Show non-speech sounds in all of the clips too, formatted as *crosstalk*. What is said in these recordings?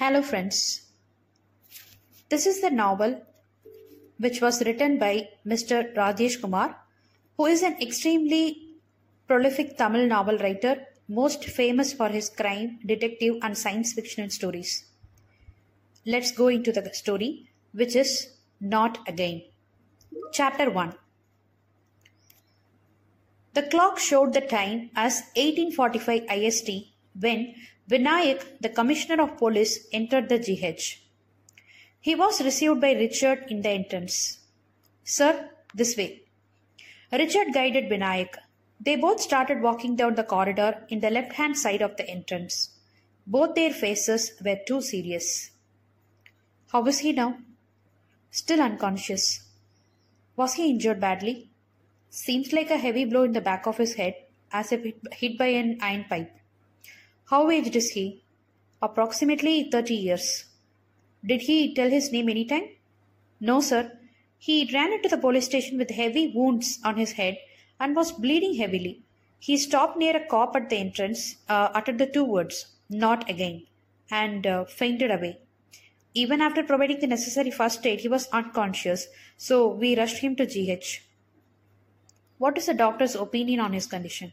Hello, friends. This is the novel which was written by Mr. Rajesh Kumar, who is an extremely prolific Tamil novel writer, most famous for his crime, detective, and science fiction stories. Let's go into the story, which is Not Again. Chapter 1 The clock showed the time as 1845 IST when Vinayak, the Commissioner of Police, entered the GH. He was received by Richard in the entrance. Sir, this way. Richard guided Vinayak. They both started walking down the corridor in the left hand side of the entrance. Both their faces were too serious. How is he now? Still unconscious. Was he injured badly? Seems like a heavy blow in the back of his head, as if hit by an iron pipe. How aged is he? Approximately 30 years. Did he tell his name any time? No, sir. He ran into the police station with heavy wounds on his head and was bleeding heavily. He stopped near a cop at the entrance, uh, uttered the two words, not again, and uh, fainted away. Even after providing the necessary first aid, he was unconscious, so we rushed him to GH. What is the doctor's opinion on his condition?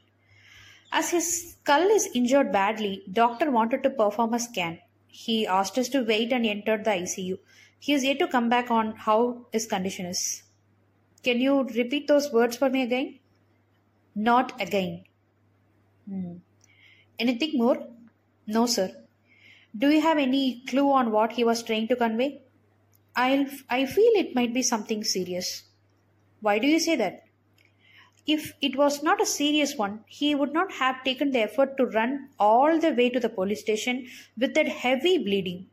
As his skull is injured badly, doctor wanted to perform a scan. He asked us to wait and entered the ICU. He is yet to come back on how his condition is. Can you repeat those words for me again? Not again. Hmm. Anything more? No, sir. Do you have any clue on what he was trying to convey? I'll, I feel it might be something serious. Why do you say that? If it was not a serious one, he would not have taken the effort to run all the way to the police station with that heavy bleeding.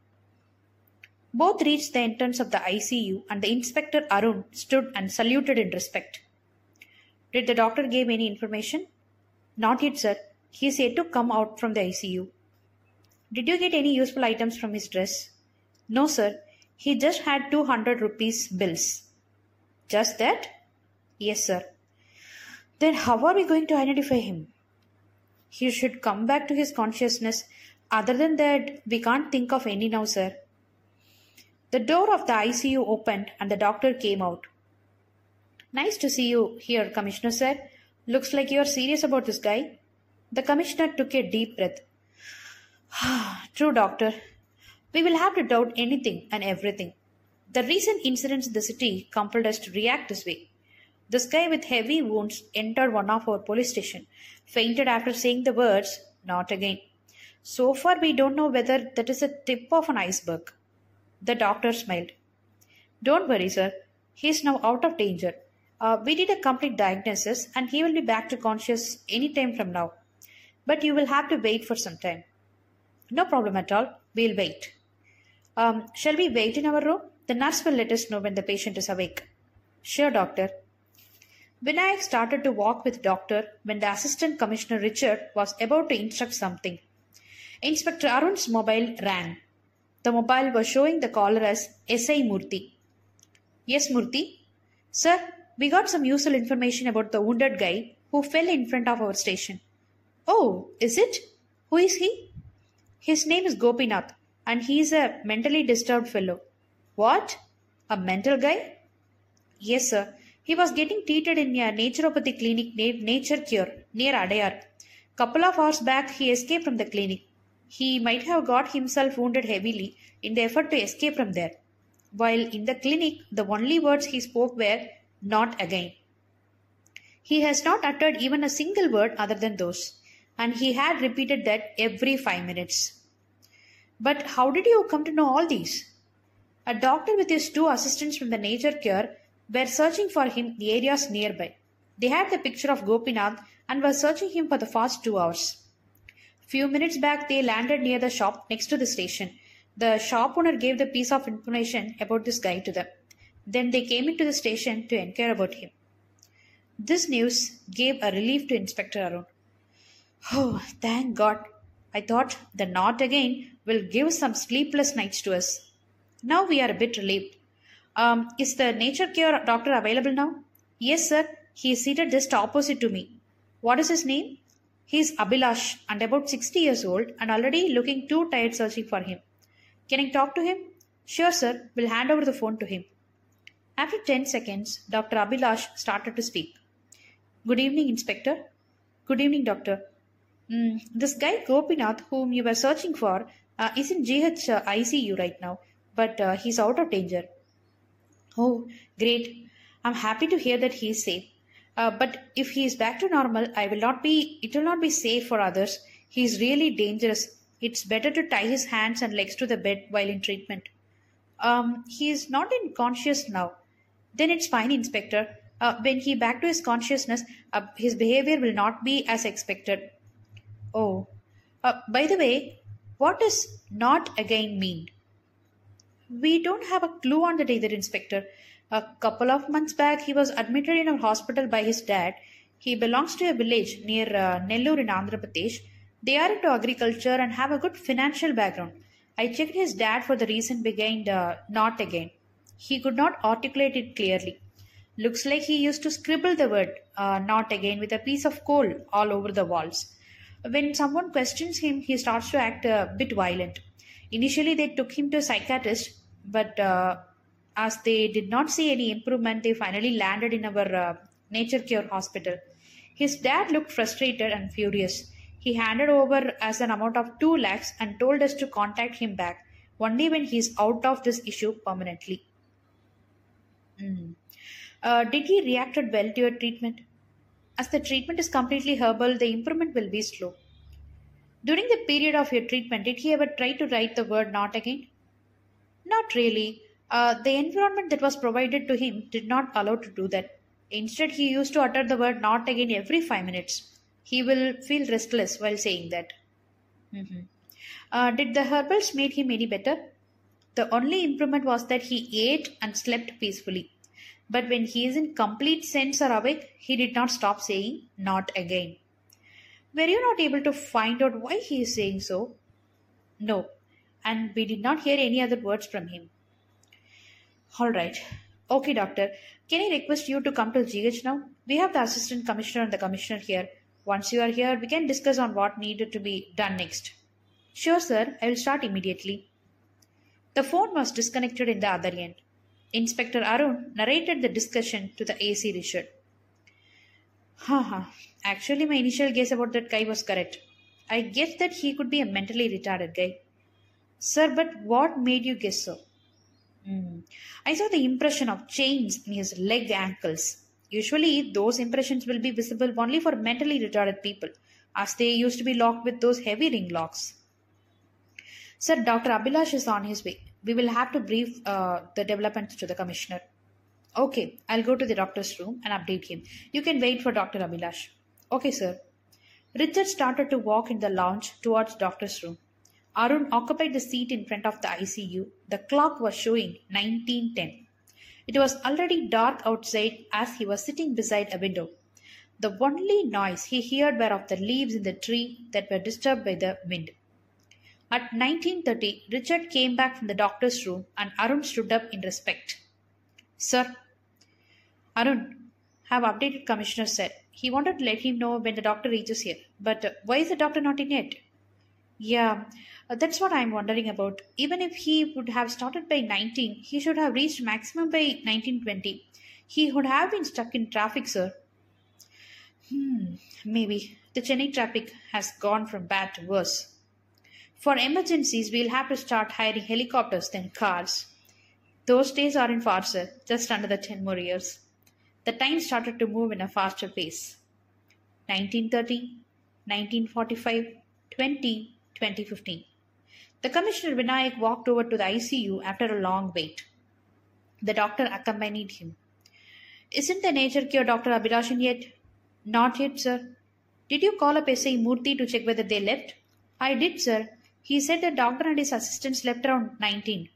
Both reached the entrance of the ICU and the inspector Arun stood and saluted in respect. Did the doctor give any information? Not yet, sir. He is to come out from the ICU. Did you get any useful items from his dress? No, sir. He just had 200 rupees bills. Just that? Yes, sir. Then how are we going to identify him? He should come back to his consciousness. Other than that, we can't think of any now, sir. The door of the ICU opened and the doctor came out. Nice to see you here, Commissioner, sir. Looks like you are serious about this guy. The Commissioner took a deep breath. *sighs* True, Doctor. We will have to doubt anything and everything. The recent incidents in the city compelled us to react this way. This guy with heavy wounds entered one of our police station, fainted after saying the words, not again. So far, we don't know whether that is a tip of an iceberg. The doctor smiled. Don't worry, sir. He is now out of danger. Uh, we did a complete diagnosis and he will be back to conscious any time from now. But you will have to wait for some time. No problem at all. We'll wait. Um, shall we wait in our room? The nurse will let us know when the patient is awake. Sure, doctor. Vinayak started to walk with doctor when the assistant commissioner Richard was about to instruct something. Inspector Arun's mobile rang. The mobile was showing the caller as S.I. Murthy. Yes, Murthy. Sir, we got some useful information about the wounded guy who fell in front of our station. Oh, is it? Who is he? His name is Gopinath, and he is a mentally disturbed fellow. What? A mental guy? Yes, sir. He was getting treated in a naturopathy clinic named Nature Cure near Adyar. Couple of hours back, he escaped from the clinic. He might have got himself wounded heavily in the effort to escape from there. While in the clinic, the only words he spoke were, not again. He has not uttered even a single word other than those, and he had repeated that every five minutes. But how did you come to know all these? A doctor with his two assistants from the nature cure were searching for him in the areas nearby. They had the picture of Gopinath and were searching him for the past two hours. Few minutes back, they landed near the shop next to the station. The shop owner gave the piece of information about this guy to them. Then they came into the station to inquire about him. This news gave a relief to Inspector Arun. Oh, thank God. I thought the not again will give some sleepless nights to us. Now we are a bit relieved. Um, is the nature cure doctor available now? Yes, sir. He is seated just opposite to me. What is his name? He is Abhilash and about 60 years old and already looking too tired searching for him. Can I talk to him? Sure, sir. We'll hand over the phone to him. After 10 seconds, Dr. Abhilash started to speak. Good evening, Inspector. Good evening, Doctor. Mm, this guy Gopinath, whom you were searching for, uh, is in GH uh, ICU right now, but uh, he's out of danger. Oh, great. I'm happy to hear that he is safe. Uh, but if he is back to normal, I will not be, it will not be safe for others. He is really dangerous. It's better to tie his hands and legs to the bed while in treatment. Um, he is not in conscious now. Then it's fine, Inspector. Uh, when he back to his consciousness, uh, his behavior will not be as expected. Oh, uh, by the way, what does not again mean? We don't have a clue on that either, Inspector. A couple of months back, he was admitted in a hospital by his dad. He belongs to a village near uh, Nellore in Andhra Pradesh. They are into agriculture and have a good financial background. I checked his dad for the reason behind uh, not again. He could not articulate it clearly. Looks like he used to scribble the word uh, not again with a piece of coal all over the walls. When someone questions him, he starts to act a bit violent. Initially, they took him to a psychiatrist, but uh, as they did not see any improvement, they finally landed in our uh, Nature Cure hospital. His dad looked frustrated and furious. He handed over as an amount of 2 lakhs and told us to contact him back only when he is out of this issue permanently. Mm. Uh, did he reacted well to your treatment? As the treatment is completely herbal, the improvement will be slow. During the period of your treatment, did he ever try to write the word not again? Not really. Uh, the environment that was provided to him did not allow to do that. Instead, he used to utter the word not again every five minutes. He will feel restless while saying that. Mm-hmm. Uh, did the herbals made him any better? The only improvement was that he ate and slept peacefully. But when he is in complete sense or awake, he did not stop saying not again. Were you not able to find out why he is saying so? No, and we did not hear any other words from him. All right. Okay, doctor. Can I request you to come to GH now? We have the assistant commissioner and the commissioner here. Once you are here, we can discuss on what needed to be done next. Sure, sir. I will start immediately. The phone was disconnected in the other end. Inspector Arun narrated the discussion to the AC Richard. Haha. Actually, my initial guess about that guy was correct. I guessed that he could be a mentally retarded guy. Sir, but what made you guess so? Mm. I saw the impression of chains in his leg ankles. Usually, those impressions will be visible only for mentally retarded people, as they used to be locked with those heavy ring locks. Sir, Dr. Abhilash is on his way. We will have to brief uh, the developments to the commissioner. Okay, I'll go to the doctor's room and update him. You can wait for Dr. Abhilash. Okay, sir. Richard started to walk in the lounge towards doctor's room. Arun occupied the seat in front of the ICU. The clock was showing 1910. It was already dark outside as he was sitting beside a window. The only noise he heard were of the leaves in the tree that were disturbed by the wind. At 1930, Richard came back from the doctor's room and Arun stood up in respect. Sir, Arun, have updated Commissioner said. He wanted to let him know when the doctor reaches here. But uh, why is the doctor not in yet? Yeah, uh, that's what I'm wondering about. Even if he would have started by 19, he should have reached maximum by 1920. He would have been stuck in traffic, sir. Hmm, maybe. The Chennai traffic has gone from bad to worse. For emergencies, we'll have to start hiring helicopters than cars. Those days are in far, sir, just another 10 more years. The time started to move in a faster pace. 1930, 1945, 20, 2015. The Commissioner Vinayak walked over to the ICU after a long wait. The doctor accompanied him. Isn't the nature cure Dr. Abhilash in yet? Not yet, sir. Did you call up SI Murthy to check whether they left? I did, sir. He said the doctor and his assistants left around 19.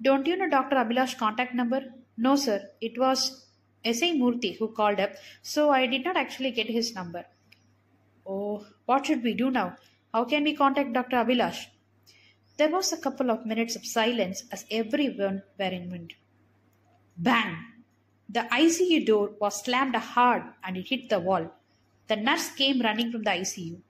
Don't you know Dr. Abhilash's contact number? No, sir. It was S.I. Murthy who called up, so I did not actually get his number. Oh, what should we do now? How can we contact Dr. Abhilash? There was a couple of minutes of silence as everyone were in wind. Bang! The ICU door was slammed hard and it hit the wall. The nurse came running from the ICU.